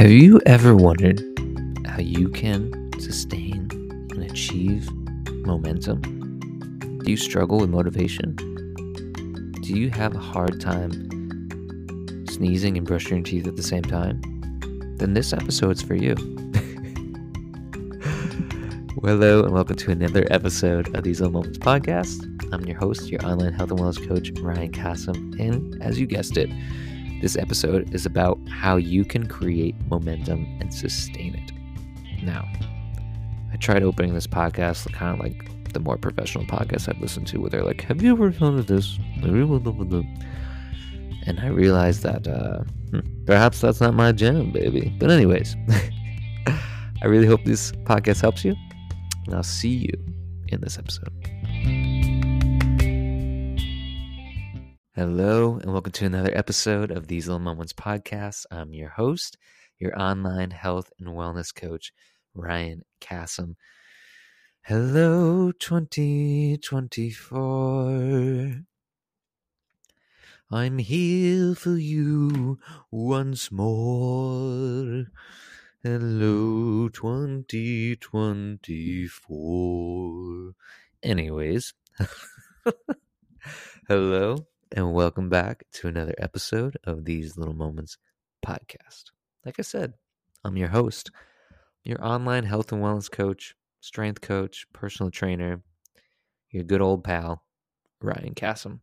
Have you ever wondered how you can sustain and achieve momentum? Do you struggle with motivation? Do you have a hard time sneezing and brushing your teeth at the same time? Then this episode's for you. hello, and welcome to another episode of These Little Moments podcast. I'm your host, your online health and wellness coach, Ryan Kassim, and as you guessed it, this episode is about how you can create momentum and sustain it. Now, I tried opening this podcast kind of like the more professional podcasts I've listened to, where they're like, Have you ever done this? And I realized that uh, hmm, perhaps that's not my jam, baby. But, anyways, I really hope this podcast helps you, and I'll see you in this episode. Hello, and welcome to another episode of These Little Moments podcast. I'm your host, your online health and wellness coach, Ryan Kassim. Hello, 2024. I'm here for you once more. Hello, 2024. Anyways, hello and welcome back to another episode of These Little Moments podcast. Like I said, I'm your host, your online health and wellness coach, strength coach, personal trainer, your good old pal, Ryan Kassim.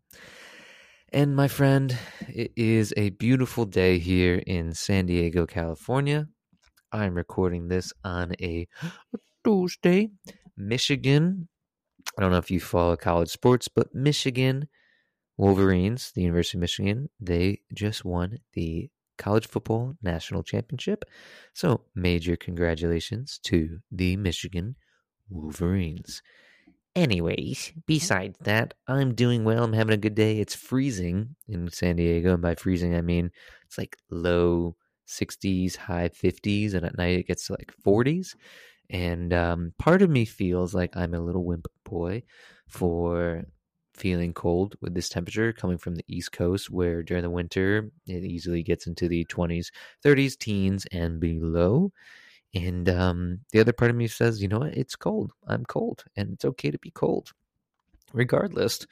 And my friend, it is a beautiful day here in San Diego, California. I'm recording this on a Tuesday. Michigan. I don't know if you follow college sports, but Michigan Wolverines, the University of Michigan, they just won the college football national championship. So, major congratulations to the Michigan Wolverines. Anyways, besides that, I'm doing well. I'm having a good day. It's freezing in San Diego. And by freezing, I mean it's like low 60s, high 50s. And at night, it gets to like 40s. And um, part of me feels like I'm a little wimp boy for feeling cold with this temperature coming from the East Coast, where during the winter it easily gets into the 20s, 30s, teens, and below. And um, the other part of me says, you know what? It's cold. I'm cold, and it's okay to be cold. Regardless,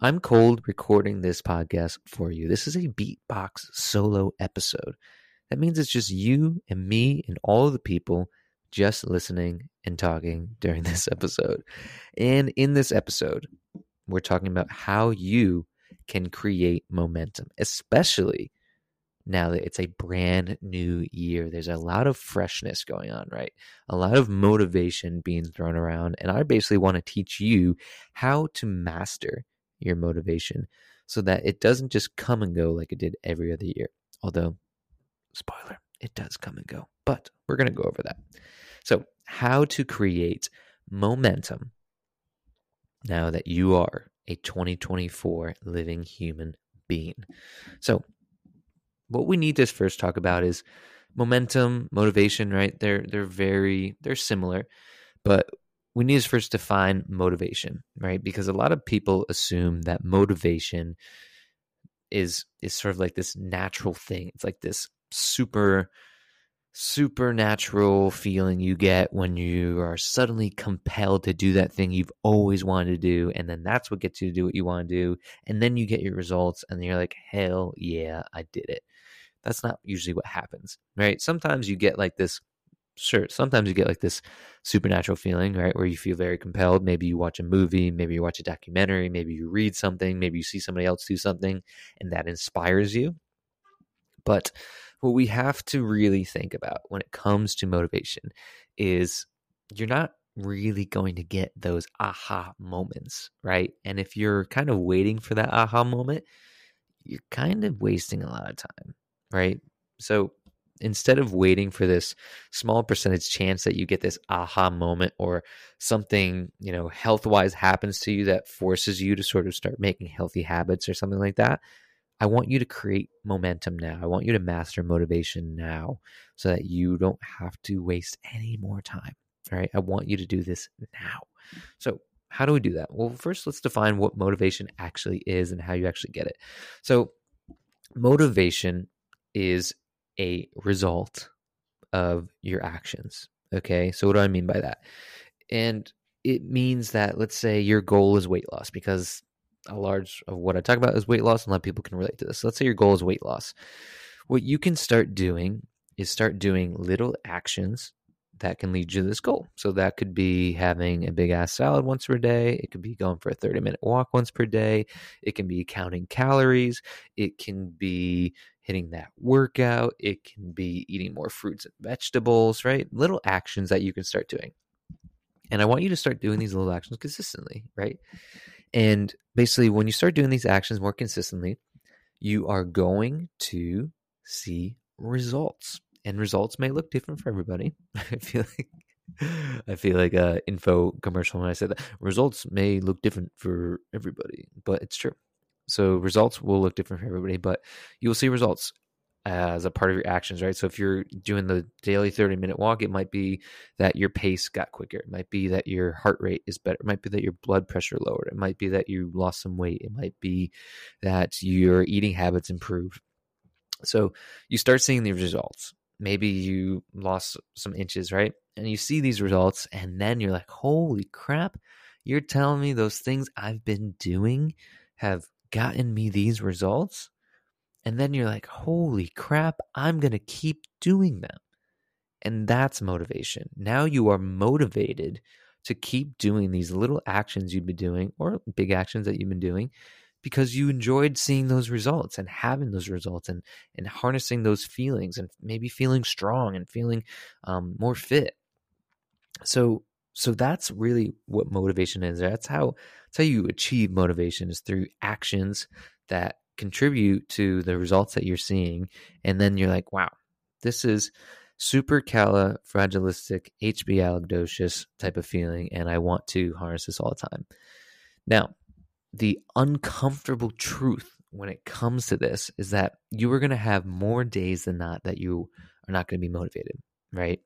I'm cold recording this podcast for you. This is a beatbox solo episode. That means it's just you and me and all of the people just listening and talking during this episode. And in this episode, we're talking about how you can create momentum, especially now that it's a brand new year. There's a lot of freshness going on, right? A lot of motivation being thrown around. And I basically want to teach you how to master your motivation so that it doesn't just come and go like it did every other year. Although, spoiler, it does come and go. But we're going to go over that. So, how to create momentum now that you are a 2024 living human being. So, what we need to first talk about is momentum, motivation, right? They're they're very they're similar, but we need to first define motivation, right? Because a lot of people assume that motivation is is sort of like this natural thing. It's like this super supernatural feeling you get when you are suddenly compelled to do that thing you've always wanted to do and then that's what gets you to do what you want to do and then you get your results and you're like hell yeah i did it. That's not usually what happens right? Sometimes you get like this sure sometimes you get like this supernatural feeling right where you feel very compelled. Maybe you watch a movie maybe you watch a documentary maybe you read something maybe you see somebody else do something and that inspires you. But what we have to really think about when it comes to motivation is you're not really going to get those aha moments, right? And if you're kind of waiting for that aha moment, you're kind of wasting a lot of time, right? So instead of waiting for this small percentage chance that you get this aha moment or something, you know, health wise happens to you that forces you to sort of start making healthy habits or something like that, I want you to create momentum now. I want you to master motivation now so that you don't have to waste any more time. All right. I want you to do this now. So, how do we do that? Well, first, let's define what motivation actually is and how you actually get it. So, motivation is a result of your actions. Okay. So, what do I mean by that? And it means that, let's say your goal is weight loss, because a large of what I talk about is weight loss, and a lot of people can relate to this. So let's say your goal is weight loss. What you can start doing is start doing little actions that can lead you to this goal. So that could be having a big ass salad once per day. It could be going for a 30 minute walk once per day. It can be counting calories. It can be hitting that workout. It can be eating more fruits and vegetables, right? Little actions that you can start doing. And I want you to start doing these little actions consistently, right? And basically, when you start doing these actions more consistently, you are going to see results and results may look different for everybody. I feel like I feel like a info commercial when I said that results may look different for everybody, but it's true. So results will look different for everybody, but you will see results as a part of your actions, right? So if you're doing the daily 30 minute walk, it might be that your pace got quicker. It might be that your heart rate is better. It might be that your blood pressure lowered. It might be that you lost some weight. It might be that your eating habits improved. So you start seeing the results maybe you lost some inches, right? And you see these results, and then you're like, holy crap, you're telling me those things I've been doing have gotten me these results? And then you're like, holy crap, I'm going to keep doing them. And that's motivation. Now you are motivated to keep doing these little actions you've been doing or big actions that you've been doing because you enjoyed seeing those results and having those results and and harnessing those feelings and maybe feeling strong and feeling um, more fit so so that's really what motivation is that's how that's how you achieve motivation is through actions that contribute to the results that you're seeing and then you're like wow this is supercalifragilistic hb type of feeling and i want to harness this all the time now the uncomfortable truth when it comes to this is that you are going to have more days than not that you are not going to be motivated, right?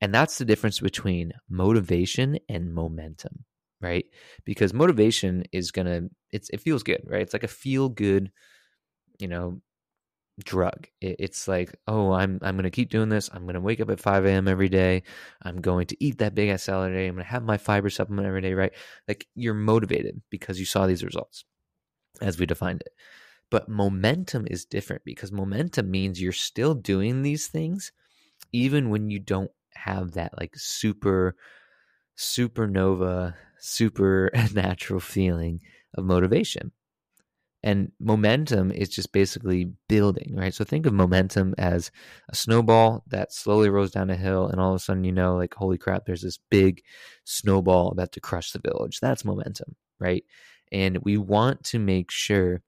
And that's the difference between motivation and momentum, right? Because motivation is to it's it feels good, right? It's like a feel good, you know, drug. It, it's like, oh, I'm I'm gonna keep doing this. I'm gonna wake up at 5 a.m. every day. I'm going to eat that big ass salad every day. I'm gonna have my fiber supplement every day, right? Like you're motivated because you saw these results as we defined it. But momentum is different because momentum means you're still doing these things even when you don't have that like super supernova super natural feeling of motivation and momentum is just basically building, right? So think of momentum as a snowball that slowly rolls down a hill, and all of a sudden, you know, like, holy crap, there's this big snowball about to crush the village. That's momentum, right? And we want to make sure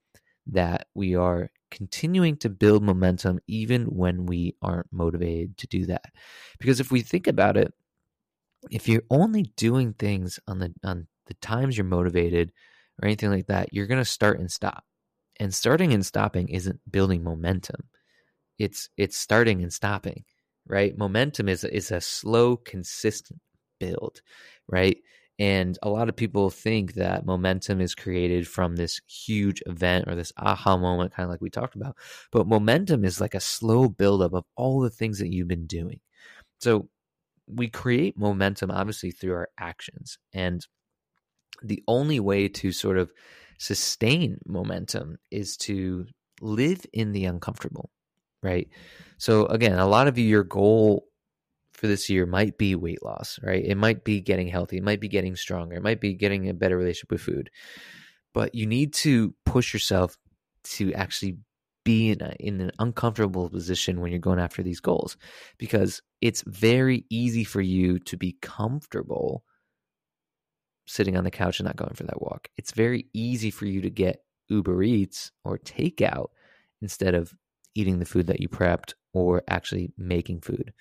that we are continuing to build momentum even when we aren't motivated to do that. Because if we think about it, if you're only doing things on the on the times you're motivated, or anything like that, you're going to start and stop. And starting and stopping isn't building momentum. It's it's starting and stopping, right? Momentum is is a slow, consistent build, right? And a lot of people think that momentum is created from this huge event or this aha moment, kind of like we talked about. But momentum is like a slow buildup of all the things that you've been doing. So we create momentum obviously through our actions. And the only way to sort of sustain momentum is to live in the uncomfortable, right? So, again, a lot of you, your goal for this year might be weight loss, right? It might be getting healthy, it might be getting stronger, it might be getting a better relationship with food. But you need to push yourself to actually be in, a, in an uncomfortable position when you're going after these goals because it's very easy for you to be comfortable sitting on the couch and not going for that walk. It's very easy for you to get Uber Eats or takeout instead of eating the food that you prepped or actually making food,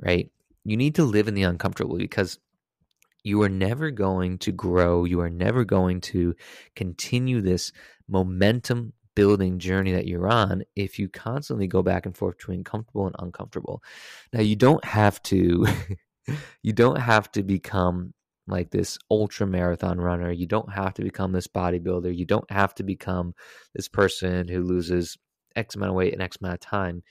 right? You need to live in the uncomfortable because you are never going to grow. You are never going to continue this momentum building journey that you're on if you constantly go back and forth between comfortable and uncomfortable. Now, you don't have to. you don't have to become like this ultra marathon runner. You don't have to become this bodybuilder. You don't have to become this person who loses X amount of weight in X amount of time.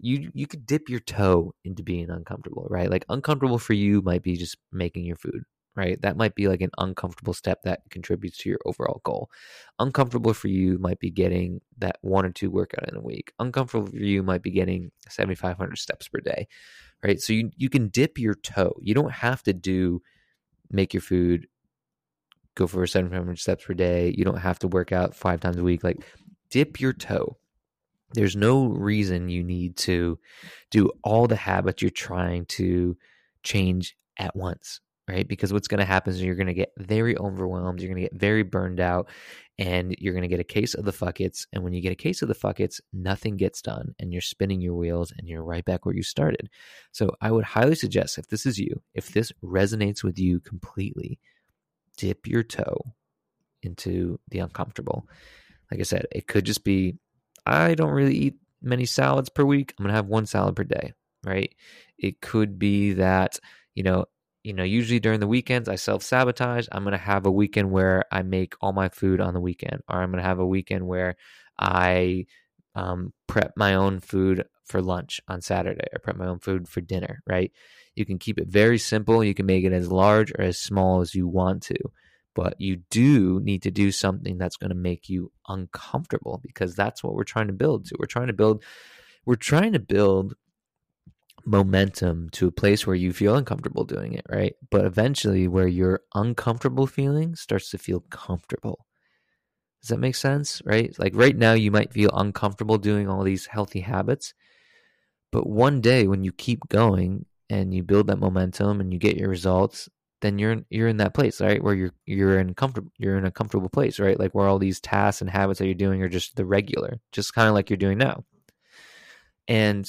you you could dip your toe into being uncomfortable, right? Like uncomfortable for you might be just making your food, right? That might be like an uncomfortable step that contributes to your overall goal. Uncomfortable for you might be getting that one or two workout in a week. Uncomfortable for you might be getting 7500 steps per day. Right? So you you can dip your toe. You don't have to do make your food go for 7500 steps per day. You don't have to work out 5 times a week like dip your toe there's no reason you need to do all the habits you're trying to change at once right because what's going to happen is you're going to get very overwhelmed you're going to get very burned out and you're going to get a case of the fuckets and when you get a case of the fuckets nothing gets done and you're spinning your wheels and you're right back where you started so i would highly suggest if this is you if this resonates with you completely dip your toe into the uncomfortable like i said it could just be I don't really eat many salads per week. I'm going to have one salad per day, right? It could be that, you know, you know, usually during the weekends I self-sabotage. I'm going to have a weekend where I make all my food on the weekend or I'm going to have a weekend where I um, prep my own food for lunch on Saturday or prep my own food for dinner, right? You can keep it very simple. You can make it as large or as small as you want to but you do need to do something that's going to make you uncomfortable because that's what we're trying to build to. We're trying to build we're trying to build momentum to a place where you feel uncomfortable doing it, right? But eventually where your uncomfortable feeling starts to feel comfortable. Does that make sense? Right? Like right now you might feel uncomfortable doing all these healthy habits, but one day when you keep going and you build that momentum and you get your results, then you're you're in that place, right? Where you're you're in comfortable you're in a comfortable place, right? Like where all these tasks and habits that you're doing are just the regular, just kind of like you're doing now. And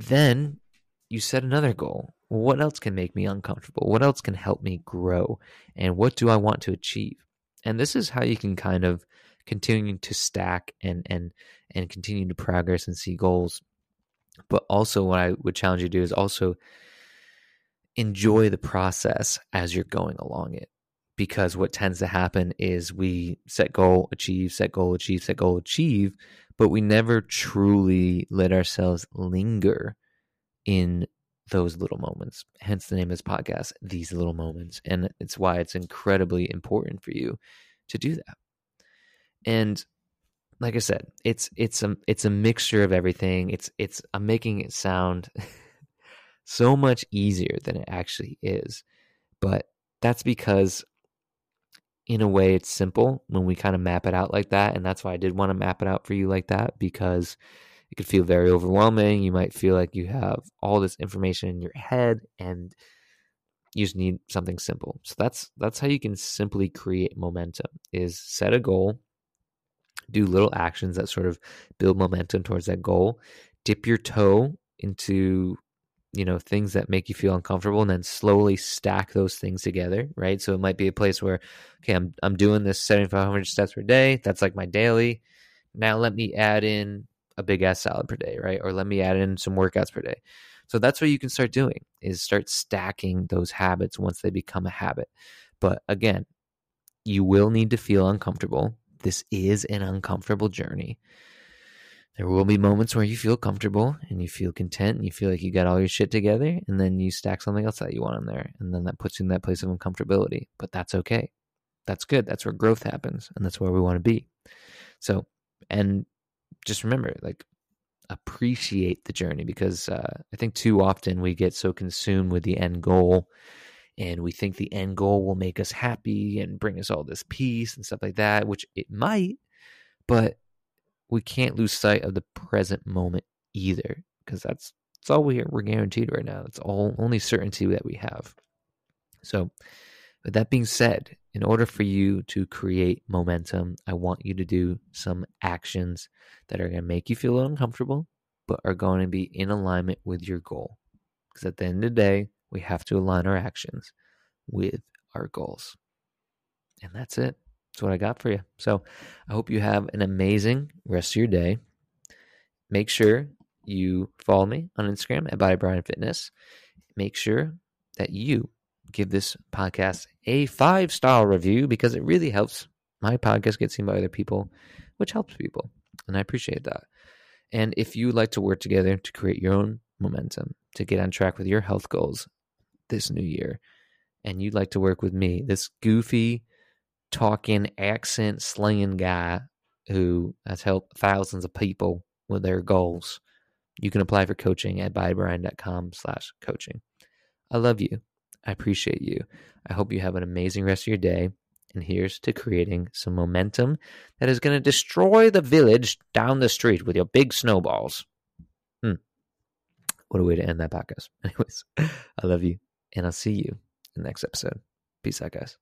then you set another goal. What else can make me uncomfortable? What else can help me grow? And what do I want to achieve? And this is how you can kind of continue to stack and and and continue to progress and see goals. But also what I would challenge you to do is also enjoy the process as you're going along it because what tends to happen is we set goal achieve set goal achieve set goal achieve but we never truly let ourselves linger in those little moments hence the name of this podcast these little moments and it's why it's incredibly important for you to do that and like i said it's it's a it's a mixture of everything it's it's i'm making it sound so much easier than it actually is. But that's because, in a way, it's simple when we kind of map it out like that. And that's why I did want to map it out for you like that because it could feel very overwhelming. You might feel like you have all this information in your head and you just need something simple. So that's that's how you can simply create momentum is set a goal, do little actions that sort of build momentum towards that goal, dip your toe into you know things that make you feel uncomfortable and then slowly stack those things together right? So it might be a place where okay i'm i'm doing this 7500 steps per day. That's like my daily. Now let me add in a big ass salad per day right? Or let me add in some workouts per day. So that's what you can start doing is start stacking those habits once they become a habit. But again you will need to feel uncomfortable. This is an uncomfortable journey there will be moments where you feel comfortable and you feel content and you feel like you got all your shit together and then you stack something else that you want in there and then that puts you in that place of uncomfortability. But that's okay. That's good. That's where growth happens and that's where we want to be. So and just remember like appreciate the journey because uh, i think too often we get so consumed with the end goal and we think the end goal will make us happy and bring us all this peace and stuff like that which it might but we can't lose sight of the present moment either because that's that's all we, we're guaranteed right now. It's all only certainty that we have. So, with that being said, in order for you to create momentum, I want you to do some actions that are going to make you feel uncomfortable, but are going to be in alignment with your goal. Because at the end of the day, we have to align our actions with our goals. And that's it. That's what I got for you. So I hope you have an amazing rest of your day. Make sure you follow me on Instagram at Body By Ryan Fitness. Make sure that you give this podcast a five star review because it really helps my podcast get seen by other people, which helps people. And I appreciate that. And if you like to work together to create your own momentum, to get on track with your health goals this new year, and you'd like to work with me, this goofy, talking, accent slinging guy who has helped thousands of people with their goals, you can apply for coaching at bybrian.com slash coaching. I love you. I appreciate you. I hope you have an amazing rest of your day. And here's to creating some momentum that is going to destroy the village down the street with your big snowballs. Hmm. What a way to end that podcast. Anyways, I love you, and I'll see you in the next episode. Peace out, guys.